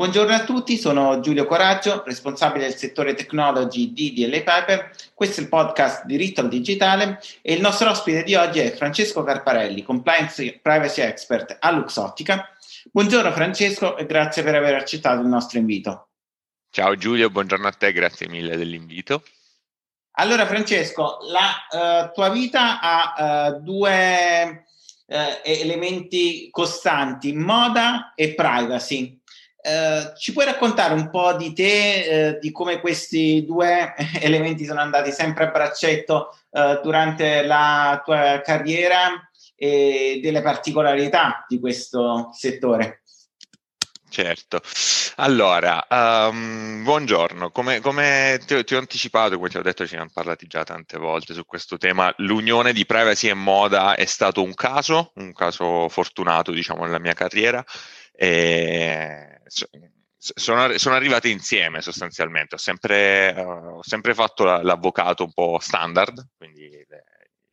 Buongiorno a tutti, sono Giulio Coraggio, responsabile del settore technology di DL Piper. Questo è il podcast Diritto al Digitale e il nostro ospite di oggi è Francesco Carparelli, Compliance Privacy Expert a Luxottica. Buongiorno Francesco e grazie per aver accettato il nostro invito. Ciao Giulio, buongiorno a te, grazie mille dell'invito. Allora Francesco, la uh, tua vita ha uh, due uh, elementi costanti, moda e privacy. Uh, ci puoi raccontare un po' di te, uh, di come questi due elementi sono andati sempre a braccetto uh, durante la tua carriera e delle particolarità di questo settore? Certo, allora, um, buongiorno, come, come ti, ti, ho anticipato, come ti ho detto, ci siamo parlati già tante volte su questo tema, l'unione di privacy e moda è stato un caso, un caso fortunato diciamo nella mia carriera, e sono, sono arrivate insieme sostanzialmente. Ho sempre, uh, ho sempre fatto la, l'avvocato un po' standard, quindi le,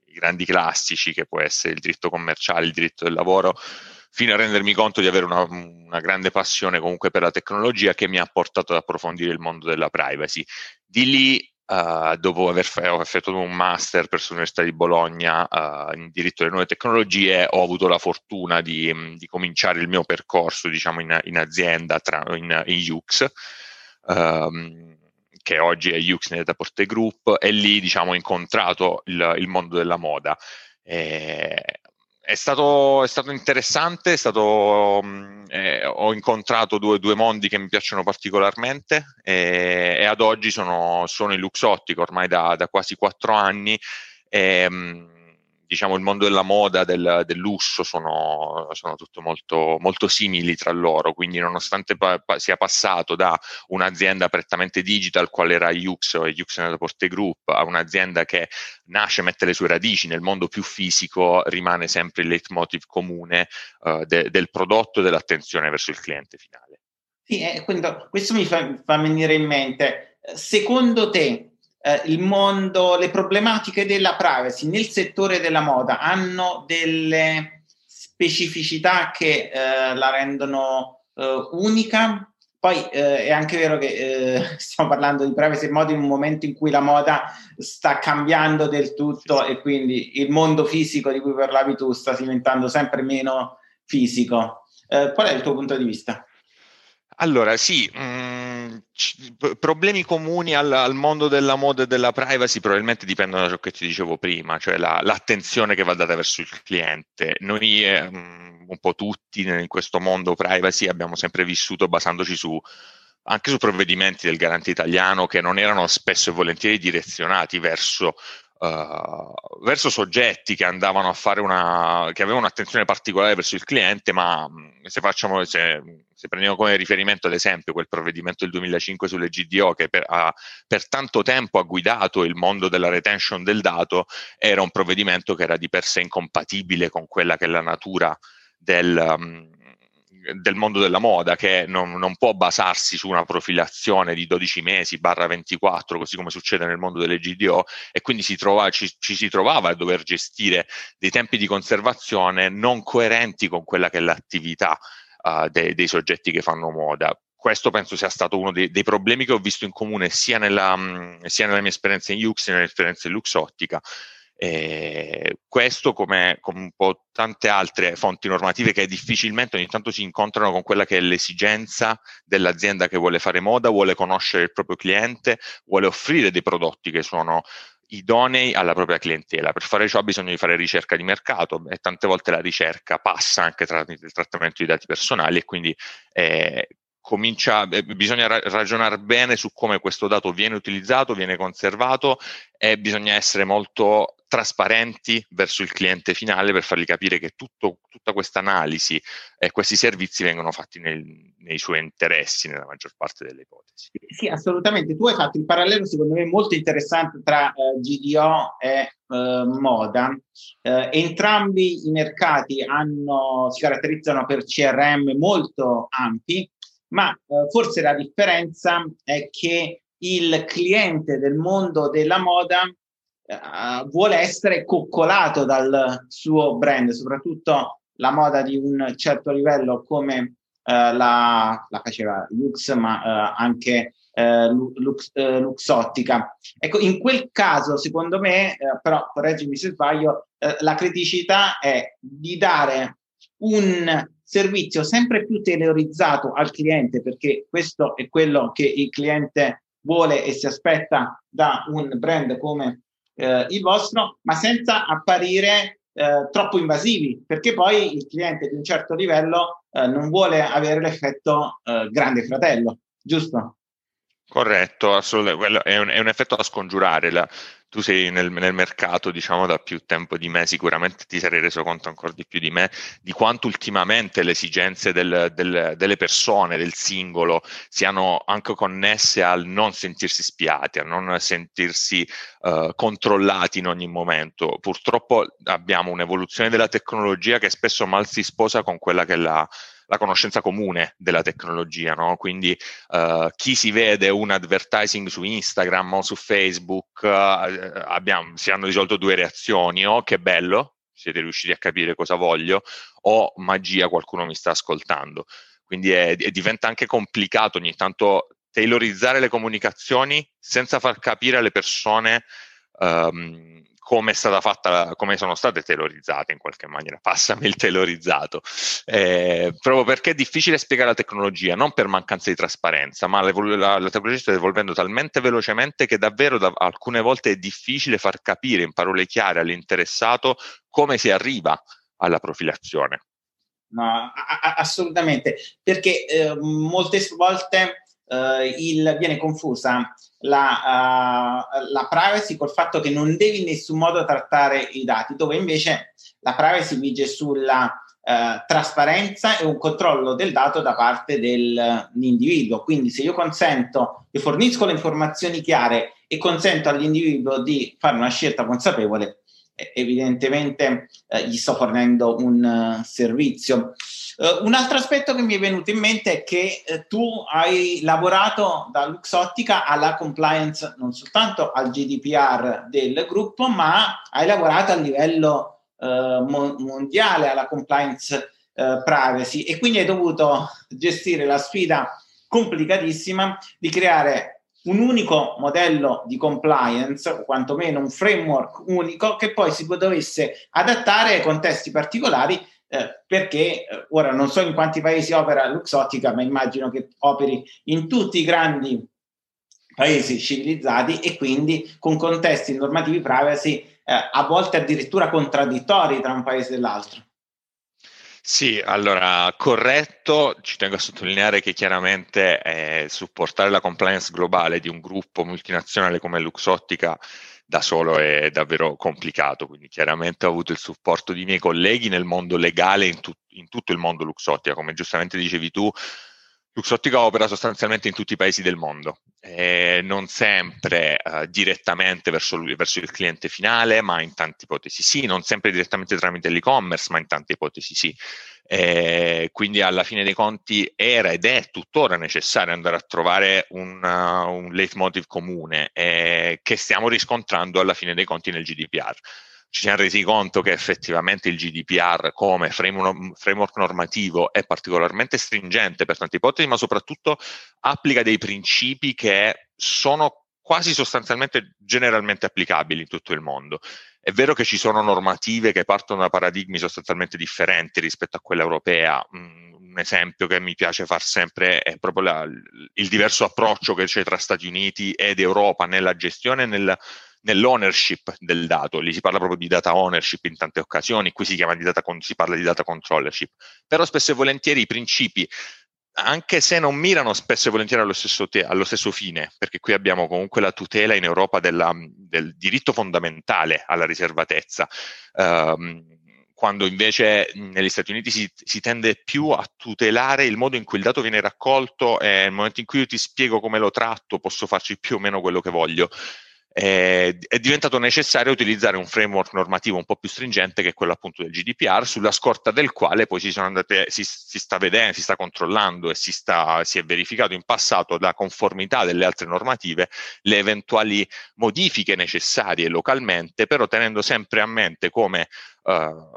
i grandi classici che può essere il diritto commerciale, il diritto del lavoro, fino a rendermi conto di avere una, una, grande passione comunque per la tecnologia che mi ha portato ad approfondire il mondo della privacy. Di lì Uh, dopo aver effettuato un master presso l'Università di Bologna uh, in diritto alle nuove tecnologie, ho avuto la fortuna di, di cominciare il mio percorso diciamo, in, in azienda tra, in, in UX, um, che oggi è UX Net Porte Group, e lì diciamo, ho incontrato il, il mondo della moda. E è stato, è stato, interessante, è stato, mm, eh, ho incontrato due, due, mondi che mi piacciono particolarmente e, e ad oggi sono, sono in Luxottica ormai da, da quasi quattro anni. E, mm, diciamo, il mondo della moda, del, del lusso sono, sono tutte molto, molto, simili tra loro, quindi nonostante pa- pa- sia passato da un'azienda prettamente digital, quale era Yux o Yux Porte Group, a un'azienda che nasce, mette le sue radici nel mondo più fisico, rimane sempre il leitmotiv comune uh, de- del prodotto e dell'attenzione verso il cliente finale. Sì, eh, quindi, questo mi fa, fa venire in mente, secondo te eh, il mondo, le problematiche della privacy nel settore della moda hanno delle specificità che eh, la rendono eh, unica. Poi eh, è anche vero che eh, stiamo parlando di privacy e moda in un momento in cui la moda sta cambiando del tutto e quindi il mondo fisico di cui parlavi tu sta diventando sempre meno fisico. Qual è il tuo punto di vista? Allora, sì, mh, mm, c- problemi comuni al, al, mondo della moda e della privacy probabilmente dipendono da ciò che ti dicevo prima, cioè la, l'attenzione che va data verso il cliente. Noi, eh, un po' tutti in questo mondo privacy abbiamo sempre vissuto basandoci su anche su provvedimenti del garante italiano che non erano spesso e volentieri direzionati verso Uh, verso soggetti che andavano a fare una che avevano un'attenzione particolare verso il cliente, ma se facciamo se, se prendiamo come riferimento ad esempio quel provvedimento del 2005 sulle GDO che per, ha, per tanto tempo ha guidato il mondo della retention del dato, era un provvedimento che era di per sé incompatibile con quella che è la natura del, um, del mondo della moda che non, non, può basarsi su una profilazione di 12 mesi barra 24, così come succede nel mondo delle GDO, e quindi si trova, ci, ci, si trovava a dover gestire dei tempi di conservazione non coerenti con quella che è l'attività uh, de, dei soggetti che fanno moda. Questo penso sia stato uno dei, dei, problemi che ho visto in comune sia nella, sia nella mia esperienza in Ux sia nella mia esperienza in Luxottica e questo, come, come, un po' tante altre fonti normative che difficilmente ogni tanto si incontrano con quella che è l'esigenza dell'azienda che vuole fare moda, vuole conoscere il proprio cliente, vuole offrire dei prodotti che sono idonei alla propria clientela. Per fare ciò di fare ricerca di mercato e tante volte la ricerca passa anche tramite il trattamento di dati personali e quindi eh, comincia, eh, bisogna ra- ragionare bene su come questo dato viene utilizzato, viene conservato e bisogna essere molto trasparenti verso il cliente finale per fargli capire che tutto, tutta questa analisi e questi servizi vengono fatti nel, nei suoi interessi nella maggior parte delle ipotesi. Sì, assolutamente. Tu hai fatto il parallelo secondo me molto interessante tra eh, GDO e eh, moda. Eh, entrambi i mercati hanno, si caratterizzano per CRM molto ampi, ma eh, forse la differenza è che il cliente del mondo della moda uh, vuole essere coccolato dal suo brand, soprattutto la moda di un certo livello come eh, la, la, faceva Lux, ma eh, anche eh, Lux, eh, Luxottica. Ecco, in quel caso, secondo me, eh, però correggimi se sbaglio, eh, la criticità è di dare un servizio sempre più teorizzato al cliente, perché questo è quello che il cliente vuole e si aspetta da un brand come eh, il vostro, ma senza apparire eh, troppo invasivi, perché poi il cliente di un certo livello eh, non vuole avere l'effetto eh, grande fratello, giusto? Corretto, assolutamente. È un, è un effetto da scongiurare. La, tu sei nel, nel, mercato, diciamo, da più tempo di me, sicuramente ti sarei reso conto ancora di più di me di quanto ultimamente le esigenze del, del, delle persone, del singolo, siano anche connesse al non sentirsi spiati, a non sentirsi uh, controllati in ogni momento. Purtroppo abbiamo un'evoluzione della tecnologia che spesso mal si sposa con quella che la la conoscenza comune della tecnologia, no? Quindi uh, chi si vede un advertising su Instagram o su Facebook, uh, abbiamo, si hanno risolto due reazioni, o oh, che bello, siete riusciti a capire cosa voglio, o magia, qualcuno mi sta ascoltando. Quindi è, è, diventa anche complicato ogni tanto tailorizzare le comunicazioni senza far capire alle persone um, come è stata fatta, come sono state tailorizzate in qualche maniera, passami il tailorizzato, eh, proprio perché è difficile spiegare la tecnologia, non per mancanza di trasparenza, ma la, la, tecnologia sta evolvendo talmente velocemente che davvero da, alcune volte è difficile far capire in parole chiare all'interessato come si arriva alla profilazione. No, assolutamente, perché eh, molte volte eh, il, viene confusa la, uh, la, privacy col fatto che non devi in nessun modo trattare i dati, dove invece la privacy vige sulla uh, trasparenza e un controllo del dato da parte dell'individuo. Quindi se io consento, io fornisco le informazioni chiare e consento all'individuo di fare una scelta consapevole, evidentemente eh, gli sto fornendo un uh, servizio. Uh, un altro aspetto che mi è venuto in mente è che uh, tu hai lavorato da Luxottica alla compliance non soltanto al GDPR del gruppo, ma hai lavorato a livello uh, mo- mondiale alla compliance privacy. E quindi hai dovuto gestire la sfida complicatissima di creare un unico modello di compliance, o quantomeno un framework unico che poi si dovesse adattare ai contesti particolari eh, perché eh, ora non so in quanti paesi opera Luxottica, ma immagino che operi in tutti i grandi paesi civilizzati e quindi con contesti normativi privacy eh, a volte addirittura contraddittori tra un paese e l'altro. Sì, allora corretto, ci tengo a sottolineare che chiaramente eh, supportare la compliance globale di un gruppo multinazionale come Luxottica da solo è davvero complicato, quindi chiaramente ho avuto il supporto di miei colleghi nel mondo legale in, tu- in tutto il mondo Luxottica, come giustamente dicevi tu, Luxottica opera sostanzialmente in tutti i paesi del mondo, eh, non sempre eh, direttamente verso, verso, il cliente finale, ma in tante ipotesi sì, non sempre direttamente tramite l'e-commerce, ma in tante ipotesi sì. Eh, quindi alla fine dei conti era ed è tuttora necessario andare a trovare un, uh, un leitmotiv comune eh, che stiamo riscontrando alla fine dei conti nel GDPR. Ci siamo resi conto che effettivamente il GDPR come framework normativo è particolarmente stringente per tante ipotesi, ma soprattutto applica dei principi che sono quasi sostanzialmente generalmente applicabili in tutto il mondo. È vero che ci sono normative che partono da paradigmi sostanzialmente differenti rispetto a quella europea. Mm, un esempio che mi piace far sempre è proprio la, il diverso approccio che c'è tra Stati Uniti ed Europa nella gestione e nel, nell'ownership del dato. Lì si parla proprio di data ownership in tante occasioni, qui si, di data, si parla di data controllership. Però spesso e volentieri i principi anche se non mirano spesso e volentieri allo stesso, te- allo stesso, fine, perché qui abbiamo comunque la tutela in Europa della, del diritto fondamentale alla riservatezza, um, quando invece negli Stati Uniti si, si, tende più a tutelare il modo in cui il dato viene raccolto e nel momento in cui io ti spiego come lo tratto posso farci più o meno quello che voglio eh, è diventato necessario utilizzare un framework normativo un po' più stringente che è quello appunto del GDPR, sulla scorta del quale poi si, andate, si, si sta vedendo, si sta controllando e si, sta, si, è verificato in passato la conformità delle altre normative, le eventuali modifiche necessarie localmente, però tenendo sempre a mente come uh,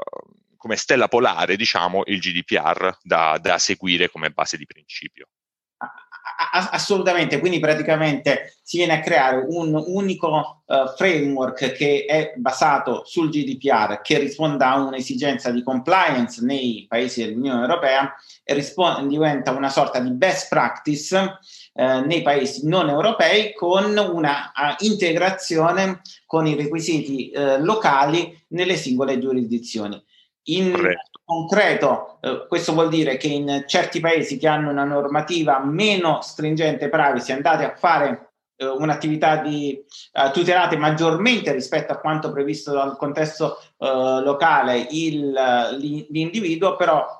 come stella polare, diciamo, il GDPR da, da seguire come base di principio. Assolutamente, quindi praticamente si viene a creare un unico uh, framework che è basato sul GDPR, che risponda a un'esigenza di compliance nei paesi dell'Unione Europea e risponde, diventa una sorta di best practice uh, nei paesi non europei con una uh, integrazione con i requisiti locali nelle singole giurisdizioni. In Corretto. concreto, eh, questo vuol dire che in certi paesi che hanno una normativa meno stringente privacy andate a fare eh, un'attività di eh, tutelate maggiormente rispetto a quanto previsto dal contesto eh, locale il, l'individuo, però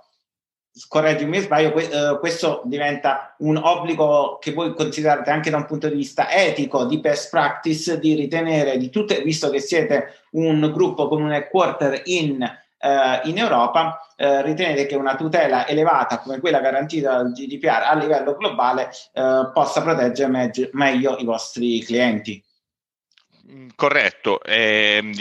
correggimi se sbaglio, eh, questo diventa un obbligo che voi considerate anche da un punto di vista etico, di best practice, di ritenere di tutte, visto che siete un gruppo con un headquarter in eh, in Europa, eh, ritenete che una tutela elevata come quella garantita dal GDPR a livello globale eh, possa proteggere me- meglio i vostri clienti? Mm, corretto. Eh,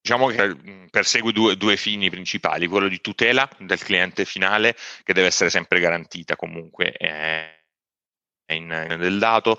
diciamo che mm, persegue due, due, fini principali, quello di tutela del cliente finale che deve essere sempre garantita comunque eh, in, del dato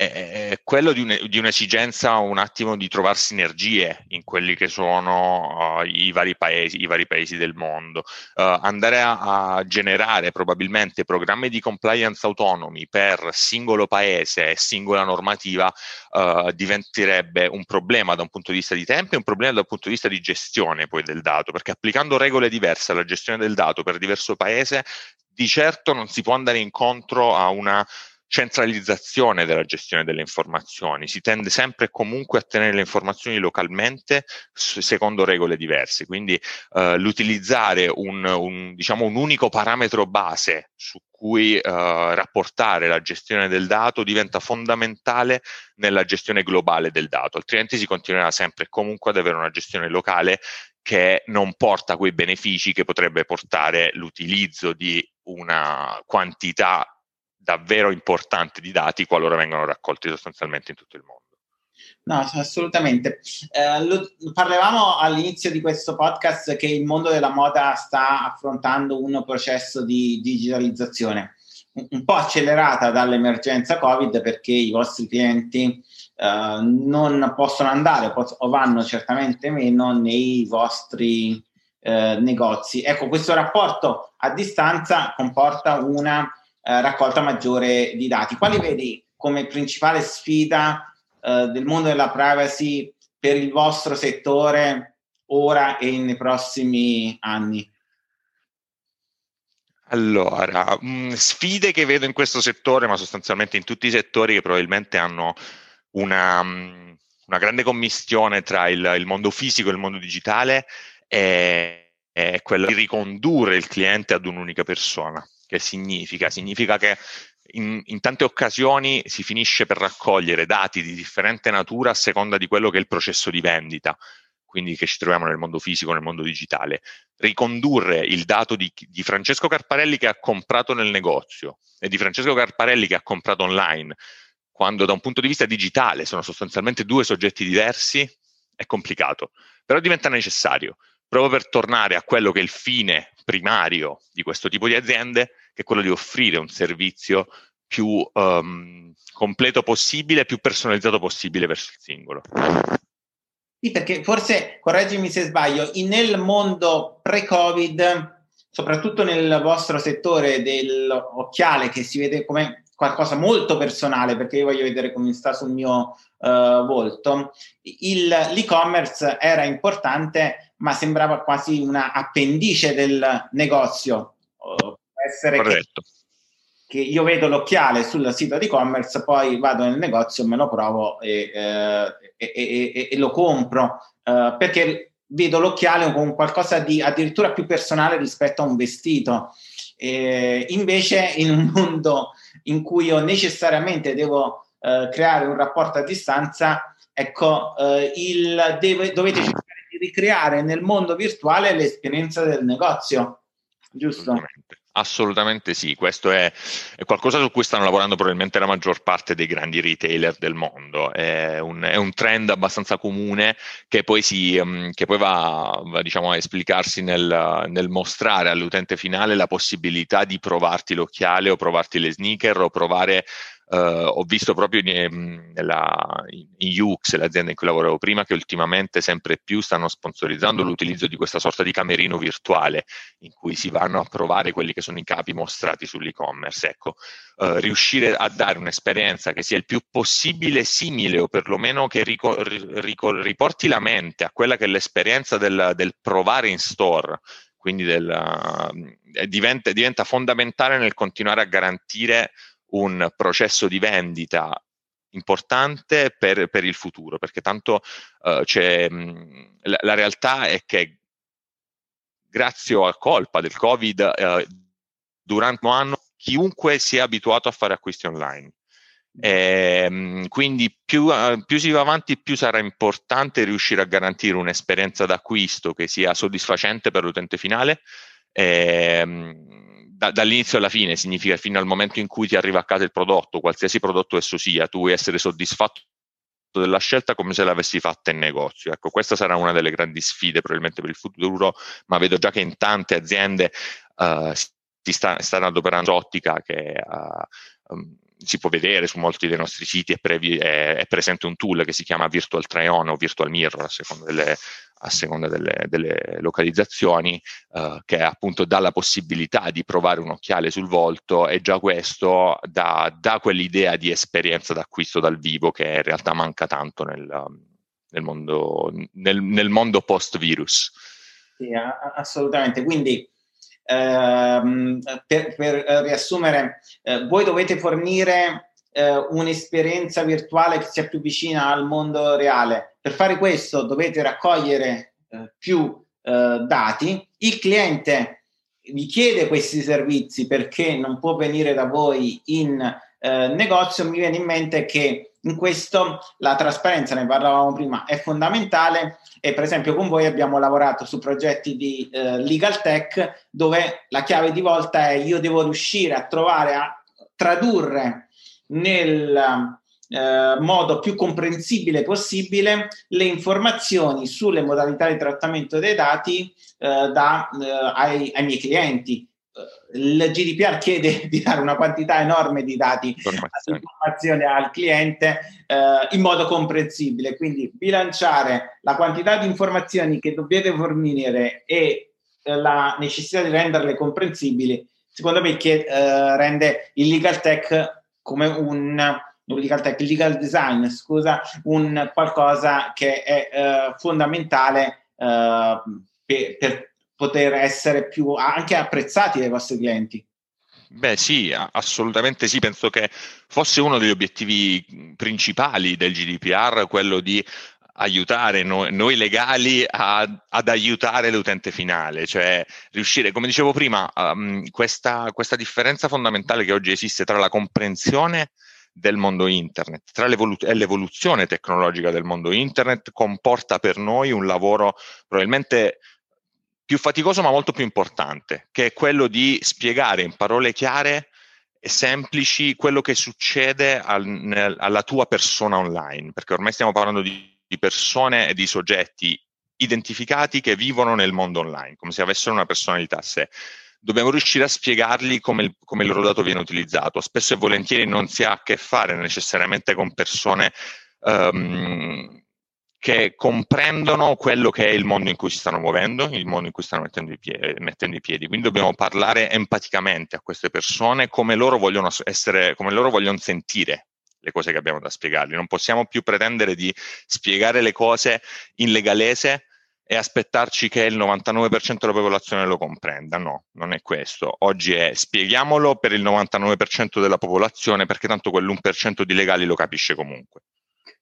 è quello di, un, di, un'esigenza un attimo di trovare sinergie in quelli che sono uh, i, vari paesi, i vari paesi del mondo. Uh, andare a, a, generare probabilmente programmi di compliance autonomi per singolo paese e singola normativa uh, diventerebbe un problema da un punto di vista di tempo e un problema da un punto di vista di gestione poi del dato, perché applicando regole diverse alla gestione del dato per diverso paese, di certo non si può andare incontro a una centralizzazione della gestione delle informazioni, si tende sempre e comunque a tenere le informazioni localmente secondo regole diverse, quindi uh, l'utilizzare un, un, diciamo, un, unico parametro base su cui uh, rapportare la gestione del dato diventa fondamentale nella gestione globale del dato, altrimenti si continuerà sempre e comunque ad avere una gestione locale che non porta quei benefici che potrebbe portare l'utilizzo di una quantità davvero importante di dati qualora vengano raccolti sostanzialmente in tutto il mondo. No, assolutamente. Eh, lo, parlavamo all'inizio di questo podcast che il mondo della moda sta affrontando un processo di digitalizzazione un, po' accelerata dall'emergenza Covid perché i vostri clienti eh, non possono andare o vanno certamente meno nei vostri eh, negozi. Ecco, questo rapporto a distanza comporta una eh, raccolta maggiore di dati. Quali vedi come principale sfida eh, del mondo della privacy per il vostro settore ora e nei prossimi anni? Allora, mh, mm, sfide che vedo in questo settore, ma sostanzialmente in tutti i settori che probabilmente hanno una, mm, una grande commistione tra il, il, mondo fisico e il mondo digitale, è, è quella di ricondurre il cliente ad un'unica persona. Che significa? Significa che in, in, tante occasioni si finisce per raccogliere dati di differente natura a seconda di quello che è il processo di vendita, quindi che ci troviamo nel mondo fisico, nel mondo digitale. Ricondurre il dato di, di Francesco Carparelli che ha comprato nel negozio e di Francesco Carparelli che ha comprato online, quando da un punto di vista digitale sono sostanzialmente due soggetti diversi, è complicato, però diventa necessario proprio per tornare a quello che è il fine primario di questo tipo di aziende, che è quello di offrire un servizio più um, completo possibile, più personalizzato possibile verso il singolo. Sì, perché forse, correggimi se sbaglio, nel mondo pre-Covid, soprattutto nel vostro settore dell'occhiale, che si vede come qualcosa molto personale, perché io voglio vedere come sta sul mio uh, volto, il, l'e-commerce era importante, ma sembrava quasi una appendice del negozio. Essere Corretto. Che, che, io vedo l'occhiale sul sito di e-commerce, poi vado nel negozio, me lo provo e, eh, e, e, e lo compro, uh, perché vedo l'occhiale come qualcosa di addirittura più personale rispetto a un vestito. Eh, invece in un mondo in cui io necessariamente devo eh, creare un rapporto a distanza, ecco, eh, il, deve, dovete cercare di ricreare nel mondo virtuale l'esperienza del negozio, giusto? Assolutamente sì, questo è, è, qualcosa su cui stanno lavorando probabilmente la maggior parte dei grandi retailer del mondo, è un, è un trend abbastanza comune che poi, si, um, che poi va, va diciamo, a esplicarsi nel, nel, mostrare all'utente finale la possibilità di provarti l'occhiale o provarti le sneaker o provare ho visto proprio in, nella, in UX, l'azienda in cui lavoravo prima, che ultimamente sempre più stanno sponsorizzando l'utilizzo di questa sorta di camerino virtuale in cui si vanno a provare quelli che sono i capi mostrati sull'e-commerce. Ecco, uh, riuscire a dare un'esperienza che sia il più possibile simile o perlomeno che rico- rico- riporti la mente a quella che è l'esperienza del, del provare in store quindi del, uh, diventa, diventa, fondamentale nel continuare a garantire un processo di vendita importante per, per il futuro, perché tanto uh, c'è, mh, la, la, realtà è che grazie a colpa del Covid, uh, durante un anno chiunque si è abituato a fare acquisti online. E, ehm, quindi più, uh, più, si va avanti, più sarà importante riuscire a garantire un'esperienza d'acquisto che sia soddisfacente per l'utente finale. E, ehm, da, dall'inizio alla fine significa fino al momento in cui ti arriva a casa il prodotto, qualsiasi prodotto esso sia, tu vuoi essere soddisfatto della scelta come se l'avessi fatta in negozio. Ecco, questa sarà una delle grandi sfide probabilmente per il futuro, ma vedo già che in tante aziende uh, si sta, stanno adoperando ottica che uh, um, si può vedere su molti dei nostri siti, è, previ, è, è, presente un tool che si chiama Virtual Try-On o Virtual Mirror, a seconda delle, a seconda delle, delle localizzazioni, uh, che appunto dà la possibilità di provare un occhiale sul volto e già questo dà, dà quell'idea di esperienza d'acquisto dal vivo che in realtà manca tanto nel, nel mondo, nel, nel mondo post-virus. Sì, assolutamente. Quindi Ehm, per, per, riassumere, eh, voi dovete fornire eh, un'esperienza virtuale che sia più vicina al mondo reale. Per fare questo dovete raccogliere eh, più eh, dati. Il cliente vi chiede questi servizi perché non può venire da voi in eh, negozio. Mi viene in mente che in questo la trasparenza, ne parlavamo prima, è fondamentale e per esempio con voi abbiamo lavorato su progetti di eh, legal tech dove la chiave di volta è io devo riuscire a trovare, a tradurre nel eh, modo più comprensibile possibile le informazioni sulle modalità di trattamento dei dati eh, da, eh, ai, ai miei clienti il GDPR chiede di dare una quantità enorme di dati informazioni, informazioni al cliente eh, in modo comprensibile, quindi bilanciare la quantità di informazioni che dovete fornire e eh, la necessità di renderle comprensibili, secondo me che, eh, rende il legal tech come un, un legal tech, legal design, scusa, un qualcosa che è eh, fondamentale eh, per, per poter essere più anche apprezzati dai vostri clienti? Beh sì, assolutamente sì, penso che fosse uno degli obiettivi principali del GDPR quello di aiutare noi, noi legali a, ad aiutare l'utente finale, cioè riuscire, come dicevo prima, um, questa, questa differenza fondamentale che oggi esiste tra la comprensione del mondo internet, tra l'evolu- l'evoluzione tecnologica del mondo internet comporta per noi un lavoro probabilmente più faticoso ma molto più importante, che è quello di spiegare in parole chiare e semplici quello che succede al, nel, alla tua persona online, perché ormai stiamo parlando di, di persone e di soggetti identificati che vivono nel mondo online, come se avessero una personalità a sé. Dobbiamo riuscire a spiegargli come il, come il loro dato viene utilizzato. Spesso e volentieri non si ha a che fare necessariamente con persone um, che comprendono quello che è il mondo in cui si stanno muovendo, il mondo in cui stanno mettendo i, piedi, mettendo i piedi. Quindi dobbiamo parlare empaticamente a queste persone come loro vogliono essere, come loro vogliono sentire le cose che abbiamo da spiegargli. Non possiamo più pretendere di spiegare le cose in legalese e aspettarci che il 99% della popolazione lo comprenda. No, non è questo. Oggi è spieghiamolo per il 99% della popolazione perché tanto quell'1% di legali lo capisce comunque.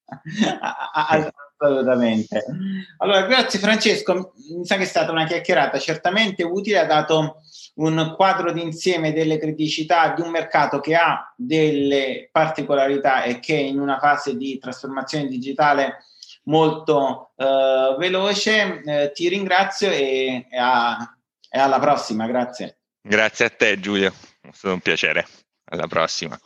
Assolutamente. Allora, grazie Francesco, mi sa che è stata una chiacchierata certamente utile, ha dato un quadro d'insieme delle criticità di un mercato che ha delle particolarità e che è in una fase di trasformazione digitale molto eh, veloce. Eh, ti ringrazio e, e, a, e alla prossima, grazie. Grazie a te Giulio, è stato un piacere. Alla prossima.